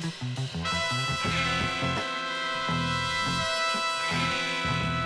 thank you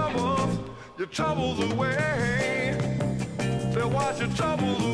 troubles, your troubles away. They'll wash your troubles away.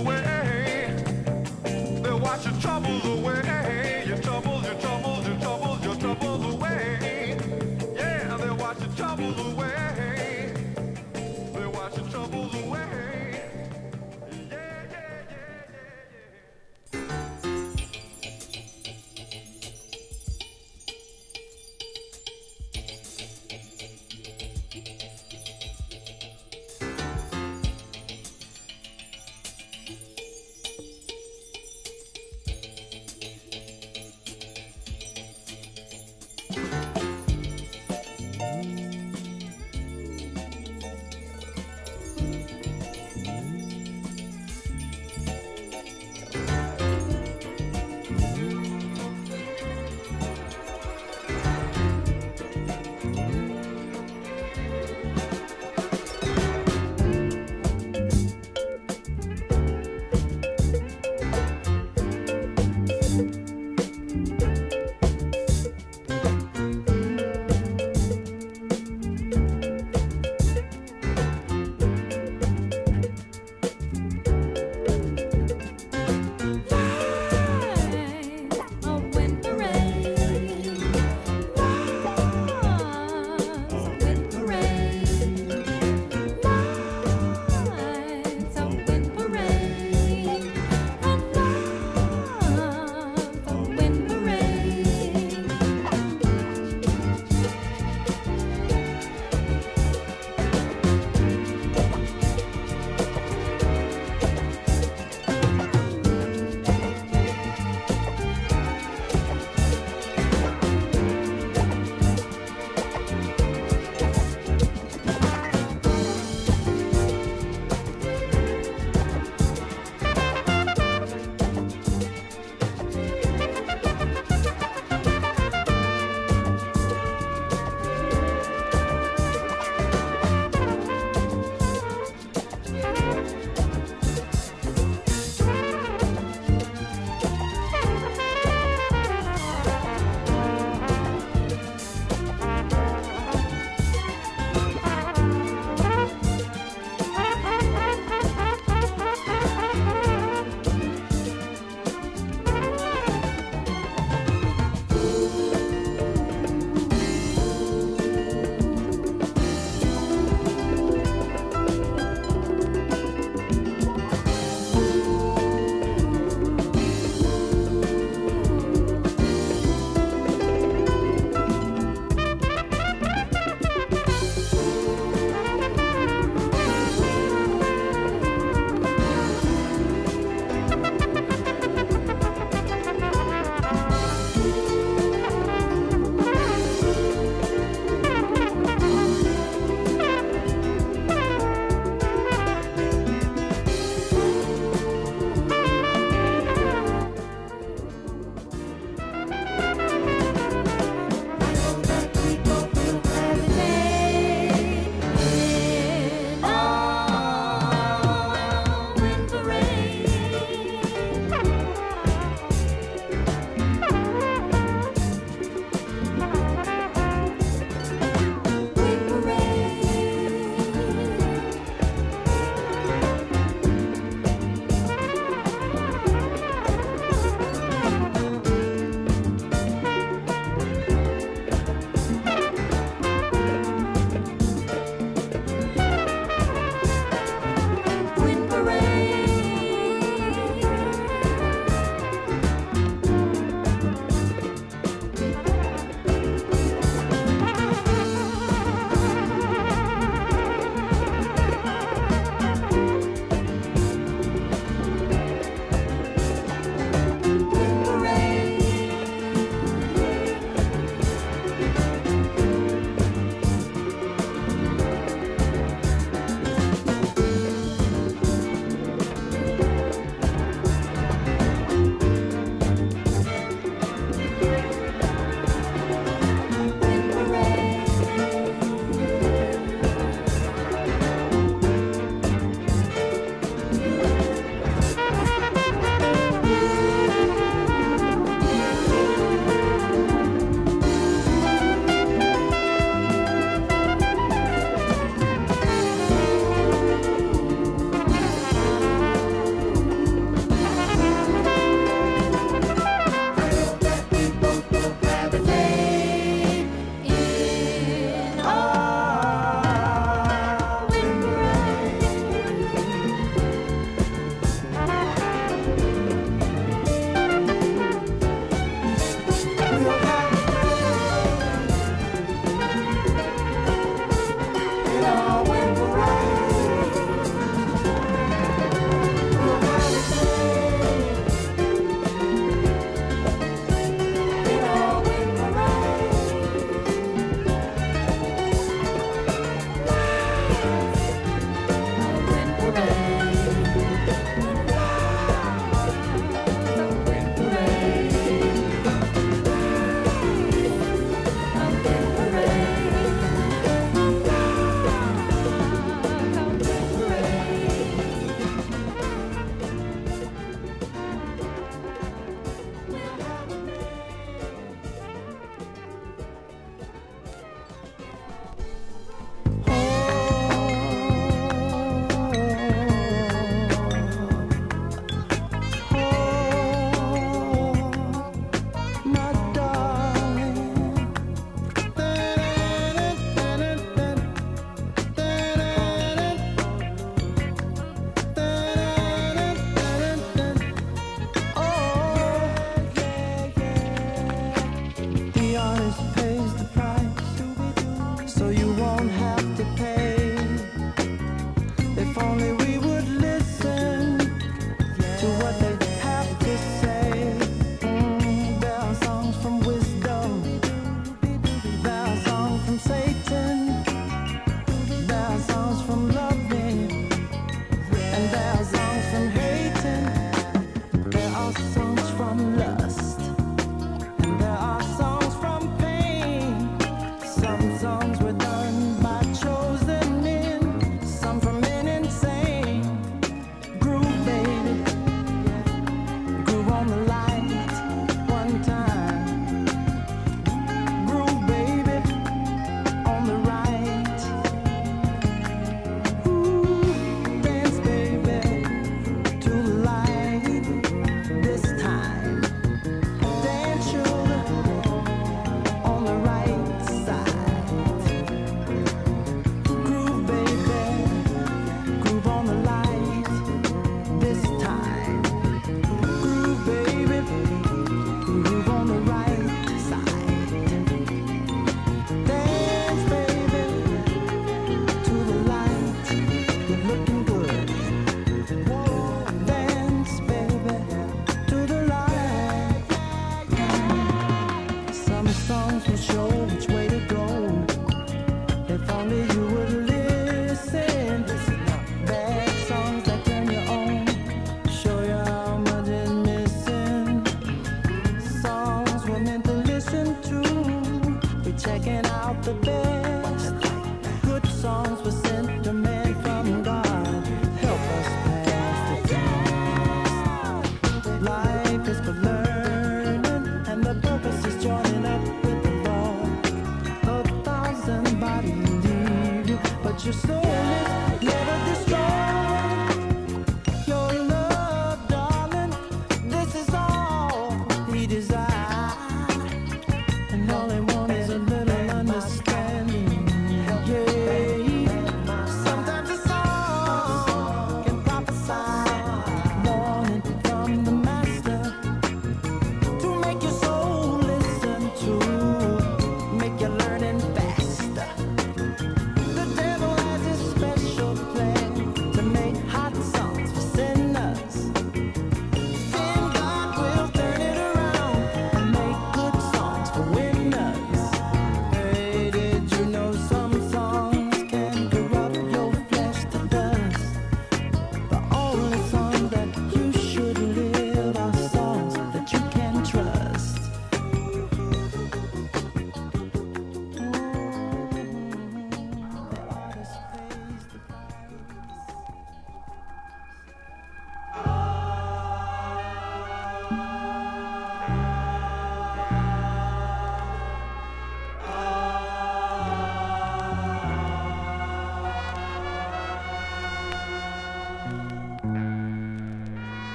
Summer breeze.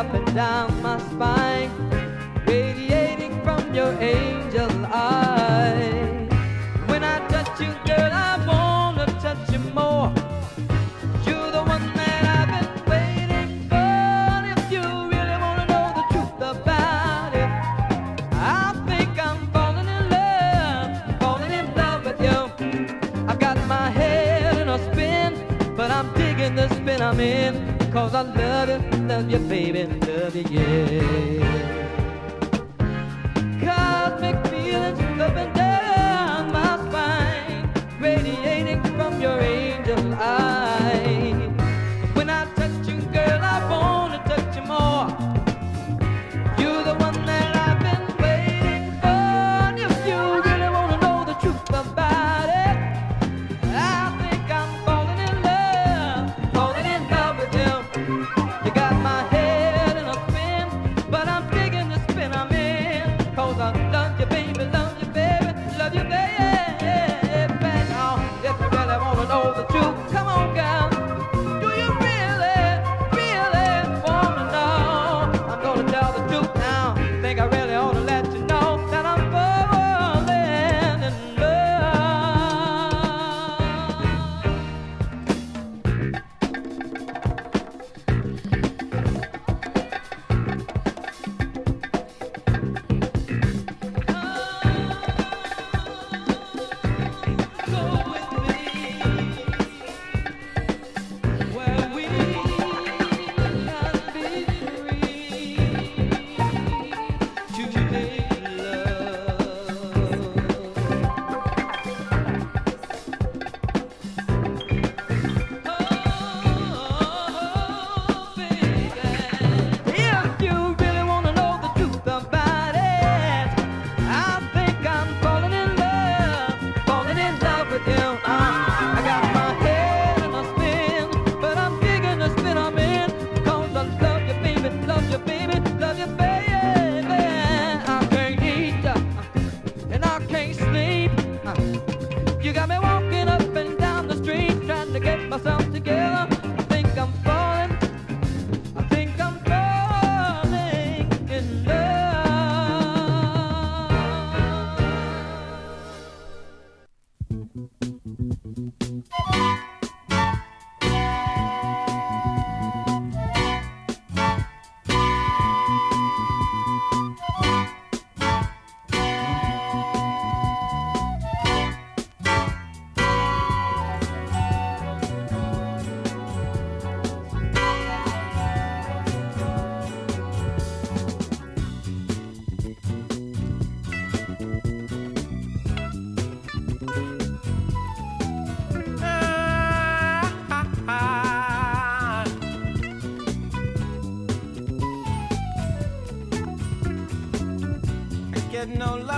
up and down my spine, radiating from your angel eyes. When I touch you, girl, I wanna touch you more. You're the one that I've been waiting for. If you really wanna know the truth about it, I think I'm falling in love, falling in love with you. I've got my head in a spin, but I'm digging the spin I'm in, cause I love you love you, baby, love you, yeah.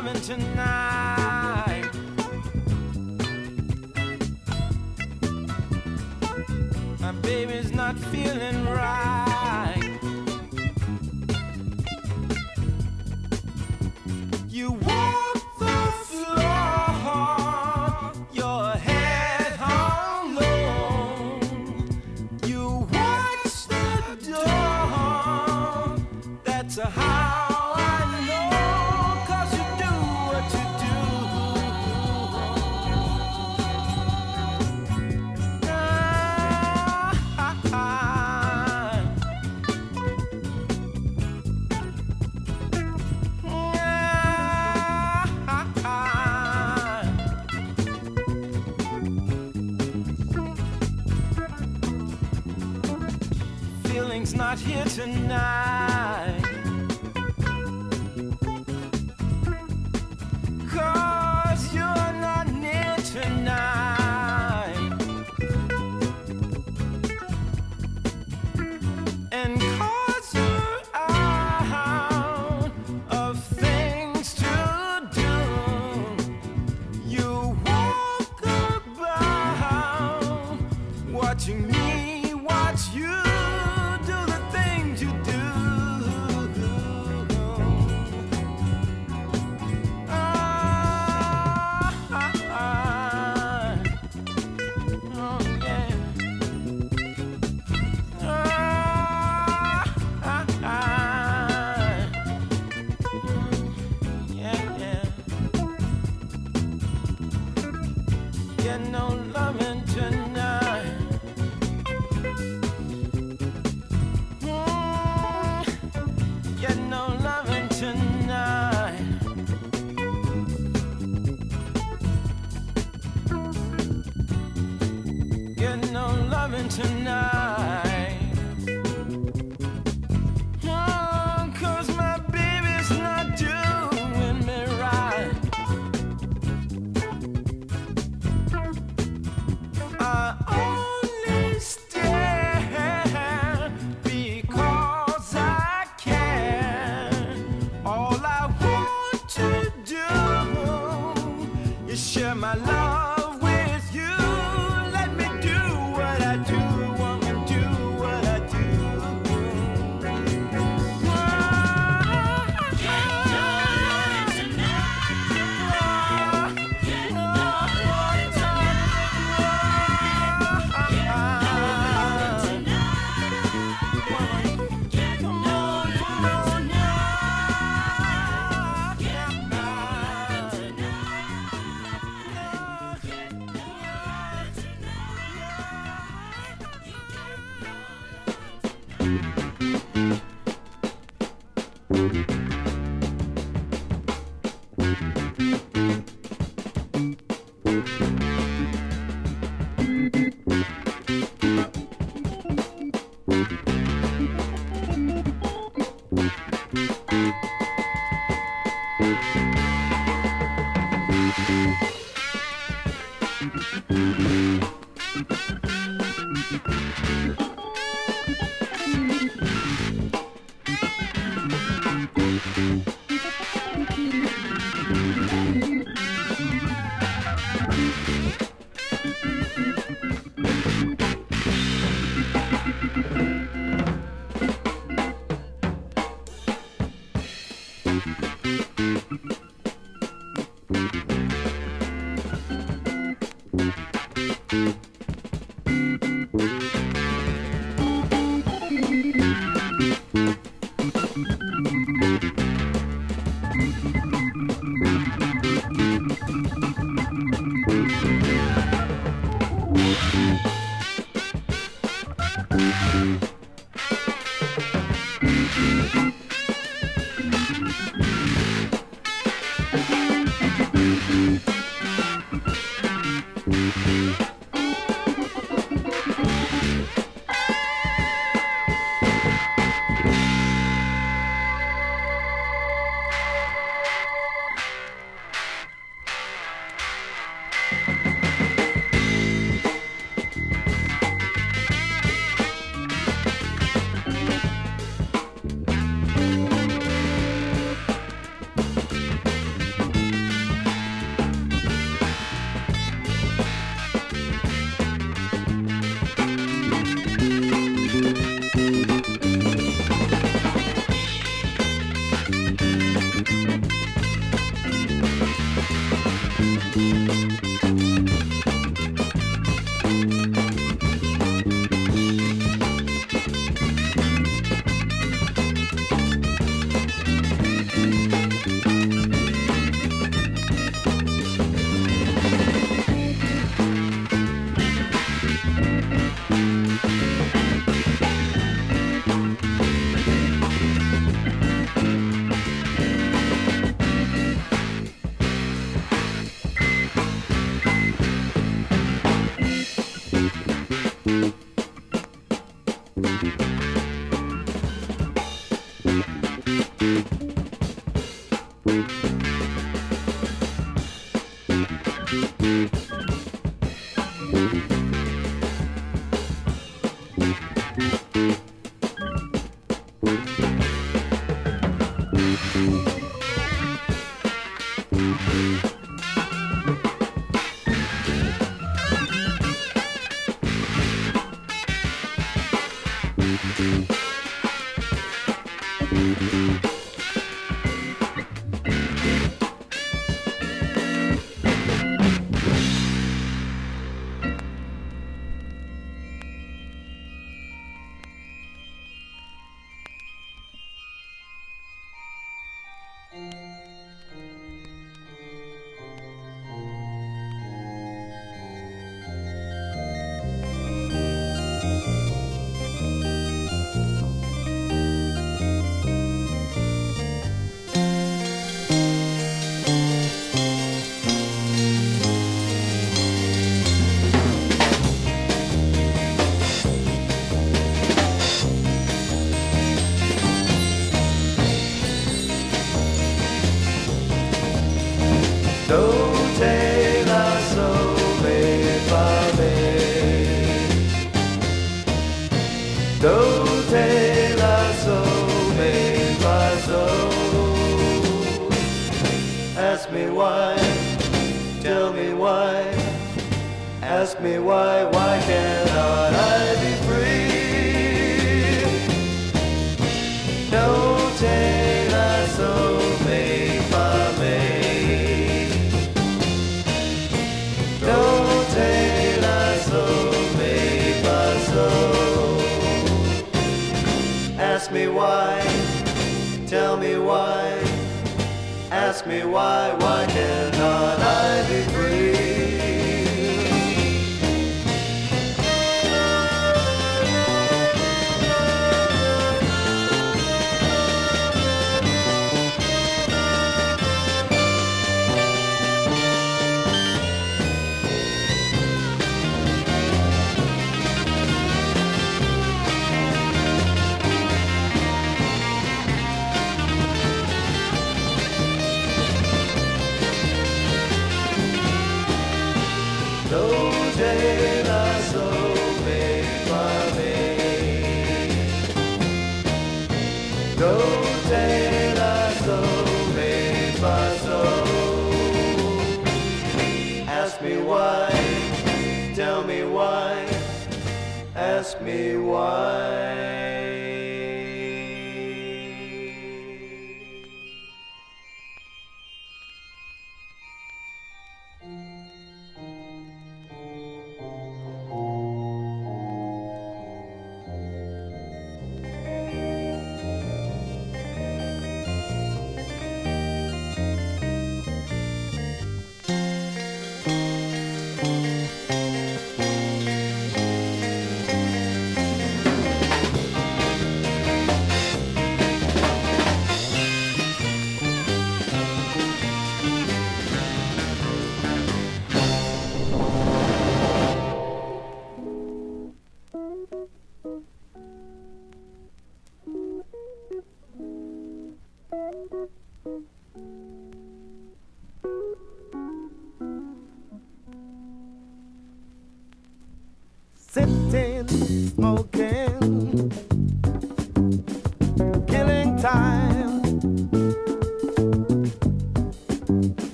loving tonight.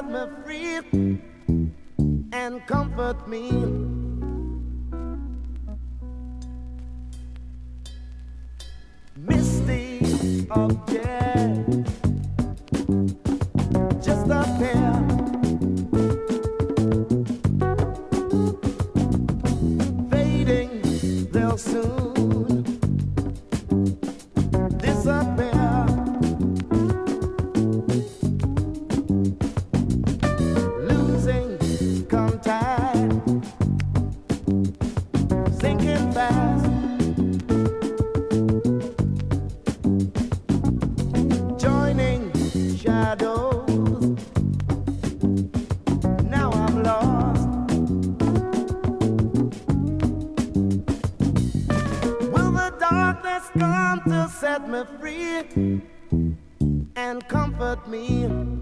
set me set me free and comfort me?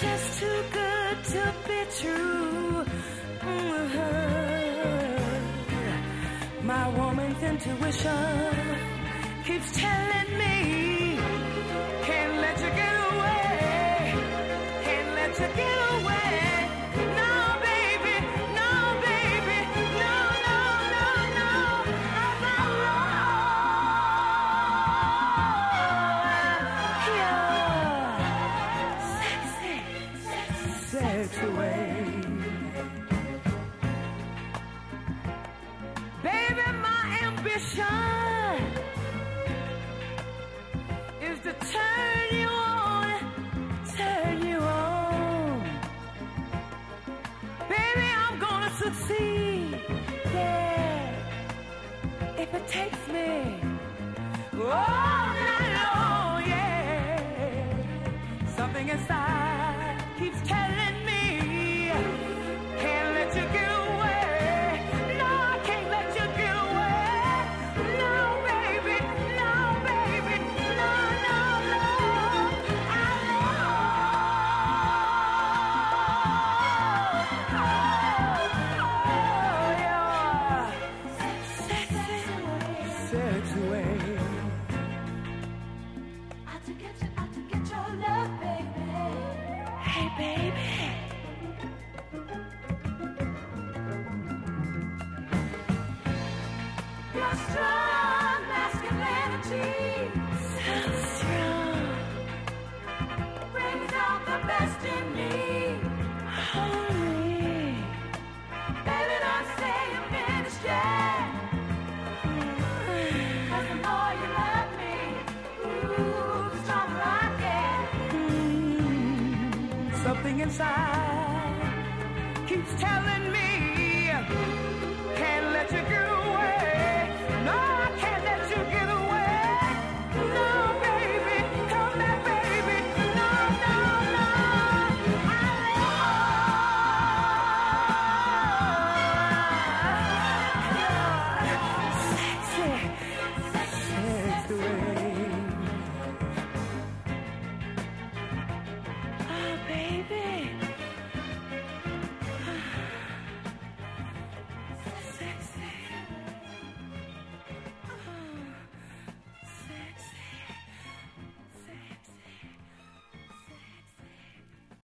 just too good to be true. Mm-hmm. My woman's intuition keeps telling me, can't let you get away, can't let you get away. see there if it takes me all night.